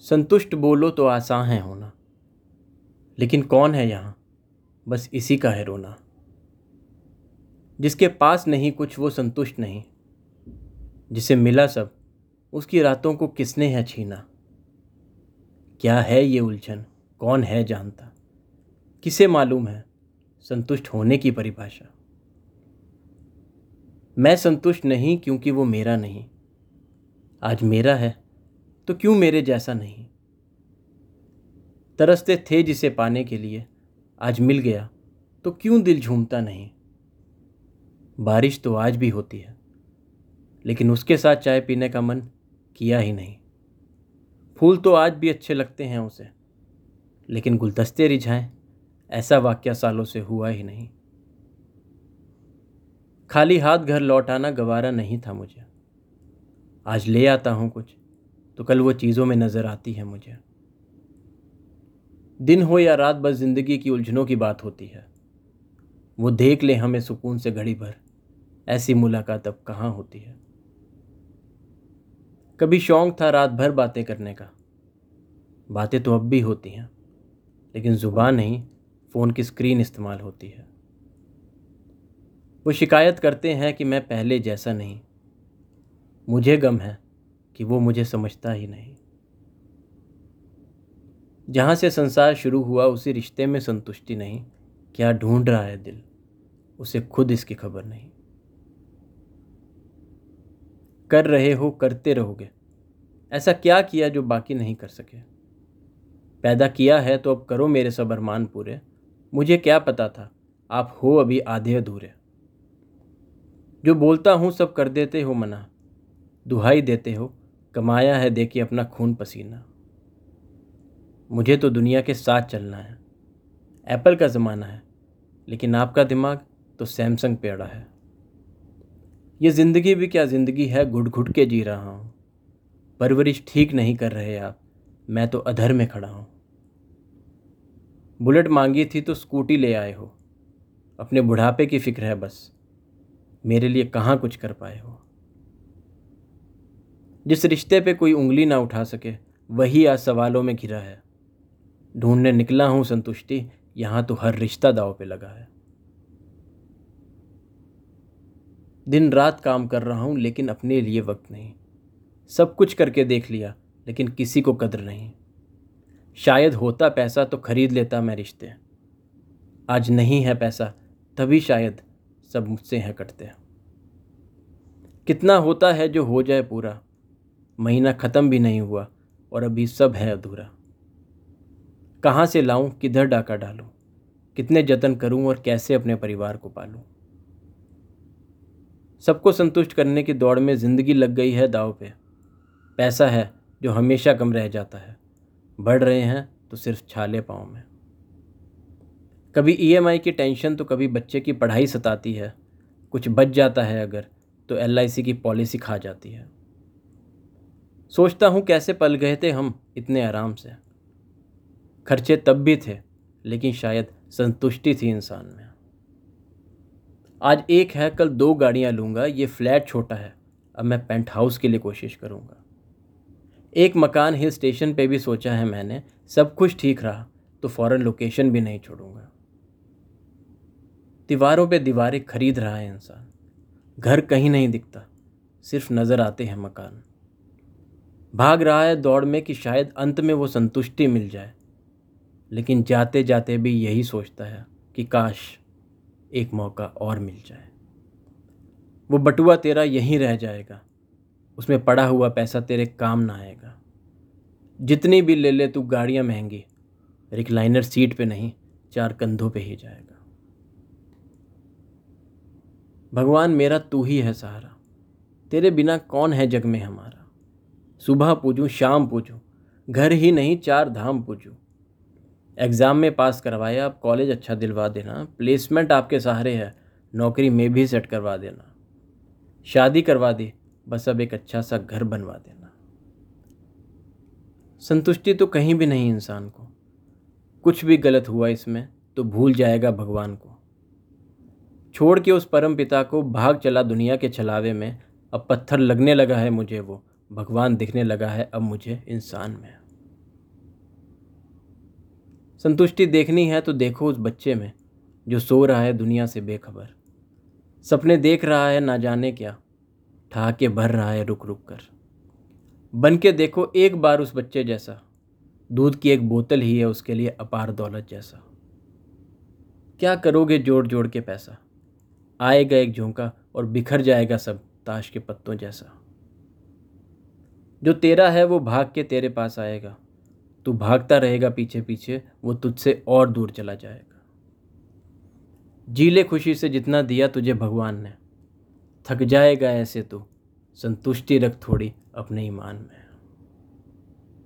संतुष्ट बोलो तो आसान है होना। लेकिन कौन है यहाँ? बस इसी का है रोना। जिसके पास नहीं कुछ वो संतुष्ट नहीं। जिसे मिला सब, उसकी रातों को किसने है छीना? क्या है ये उलझन? कौन है जानता? किसे मालूम है संतुष्ट होने की परिभाषा? मैं संतुष्ट नहीं क्योंकि वो मेरा नहीं। आज मेरा है। तो क्यों मेरे जैसा नहीं? तरसते थे जिसे पाने के लिए, आज मिल गया तो क्यों दिल झूमता नहीं? बारिश तो आज भी होती है, लेकिन उसके साथ चाय पीने का मन किया ही नहीं। फूल तो आज भी अच्छे लगते हैं उसे, लेकिन गुलदस्ते रिझाएँ, ऐसा वाक्य सालों से हुआ ही नहीं। खाली हाथ घर लौटाना गवारा नहीं था मुझे। आज ले आता हूँ कुछ तो कल वो चीज़ों में नज़र आती है मुझे। दिन हो या रात बस ज़िंदगी की उलझनों की बात होती है। वो देख ले हमें सुकून से घड़ी भर। ऐसी मुलाकात अब कहाँ होती है? कभी शौक था रात भर बातें करने का। बातें तो अब भी होती हैं, लेकिन ज़ुबान नहीं, फ़ोन की स्क्रीन इस्तेमाल होती है। वो शिकायत करते हैं कि मैं पहले जैसा नहीं। मुझे गम है कि वो मुझे समझता ही नहीं। जहाँ से संसार शुरू हुआ, उसी रिश्ते में संतुष्टि नहीं। क्या ढूंढ रहा है दिल? उसे खुद इसकी खबर नहीं। कर रहे हो, करते रहोगे। ऐसा क्या किया जो बाकी नहीं कर सके? पैदा किया है तो अब करो मेरे सब अरमान पूरे। मुझे क्या पता था? आप हो अभी आधे अधूरे। जो बोलता हूँ सब कर देते हो मना। दुहाई देते हो कमाया है, देखिए अपना खून पसीना। मुझे तो दुनिया के साथ चलना है। एप्पल का ज़माना है, लेकिन आपका दिमाग तो सैमसंग पे अड़ा है। ये ज़िंदगी भी क्या ज़िंदगी है घुट घुट के जी रहा हूँ। परवरिश ठीक नहीं कर रहे आप, मैं तो अधर में खड़ा हूँ। बुलेट मांगी थी तो स्कूटी ले आए हो। अपने बुढ़ापे की फ़िक्र है बस। मेरे लिए कहाँ कुछ कर पाए हो? जिस रिश्ते पे कोई उंगली ना उठा सके, वही आज सवालों में घिरा है। ढूँढने निकला हूँ संतुष्टि, यहाँ तो हर रिश्ता दाव पे लगा है। दिन रात काम कर रहा हूँ, लेकिन अपने लिए वक्त नहीं। सब कुछ करके देख लिया, लेकिन किसी को कदर नहीं। शायद होता पैसा तो खरीद लेता मैं रिश्ते। आज नहीं है पैसा, तभी शायद सब मुझसे हैं कटते। कितना होता है जो हो जाए पूरा महीना ख़त्म भी नहीं हुआ और अभी सब है अधूरा। कहाँ से लाऊं, किधर डाका डालूं, कितने जतन करूँ और कैसे अपने परिवार को पालूं? सबको संतुष्ट करने की दौड़ में ज़िंदगी लग गई है दाव पे। पैसा है जो हमेशा कम रह जाता है। बढ़ रहे हैं तो सिर्फ़ छाले पाँव में। कभी ईएमआई की टेंशन तो कभी बच्चे की पढ़ाई सताती है। कुछ बच जाता है अगर तो LIC की पॉलिसी खा जाती है। सोचता हूँ कैसे पल गए थे हम इतने आराम से। खर्चे तब भी थे, लेकिन शायद संतुष्टि थी इंसान में। आज एक है, कल दो गाड़ियाँ लूँगा, ये फ्लैट छोटा है, अब मैं पेंट हाउस के लिए कोशिश करूँगा। एक मकान हिल स्टेशन पे भी सोचा है मैंने, सब कुछ ठीक रहा तो फ़ौरन लोकेशन भी नहीं छोड़ूँगा। दीवारों पे दीवारें खरीद रहा है इंसान, घर कहीं नहीं दिखता, सिर्फ़ नज़र आते हैं मकान। भाग रहा है दौड़ में कि शायद अंत में वो संतुष्टि मिल जाए। लेकिन जाते जाते भी यही सोचता है कि काश एक मौका और मिल जाए। वो बटुआ तेरा यहीं रह जाएगा। उसमें पड़ा हुआ पैसा तेरे काम ना आएगा। जितनी भी ले ले तू गाड़ियाँ महँगी रिक्लाइनर सीट पे नहीं, चार कंधों पे ही जाएगा। भगवान मेरा तू ही है सहारा। तेरे बिना कौन है जग में हमारा? सुबह पूजूँ, शाम पूजूँ, घर ही नहीं, चार धाम पूजूँ। एग्ज़ाम में पास करवाया आप कॉलेज अच्छा दिलवा देना। प्लेसमेंट आपके सहारे है, नौकरी में भी सेट करवा देना। शादी करवा दी, बस अब एक अच्छा सा घर बनवा देना। संतुष्टि तो कहीं भी नहीं इंसान को। कुछ भी गलत हुआ इसमें तो भूल जाएगा भगवान को। छोड़ के उस परम पिता को, भाग चला दुनिया के छलावे में, अब पत्थर लगने लगा है मुझे वो। भगवान दिखने लगा है अब मुझे इंसान में। संतुष्टि देखनी है तो देखो उस बच्चे में, जो सो रहा है दुनिया से बेखबर। सपने देख रहा है ना जाने क्या, ठहाके भर रहा है रुक रुक कर। बन के देखो एक बार उस बच्चे जैसा, दूध की एक बोतल ही है उसके लिए अपार दौलत जैसा। क्या करोगे जोड़ जोड़ के पैसा? आएगा एक झोंका और बिखर जाएगा सब ताश के पत्तों जैसा। जो तेरा है, वो भाग के तेरे पास आएगा। तू भागता रहेगा पीछे पीछे, वो तुझसे और दूर चला जाएगा। जीले खुशी से जितना दिया तुझे भगवान ने। थक जाएगा ऐसे तू, संतुष्टि रख थोड़ी अपने ईमान में।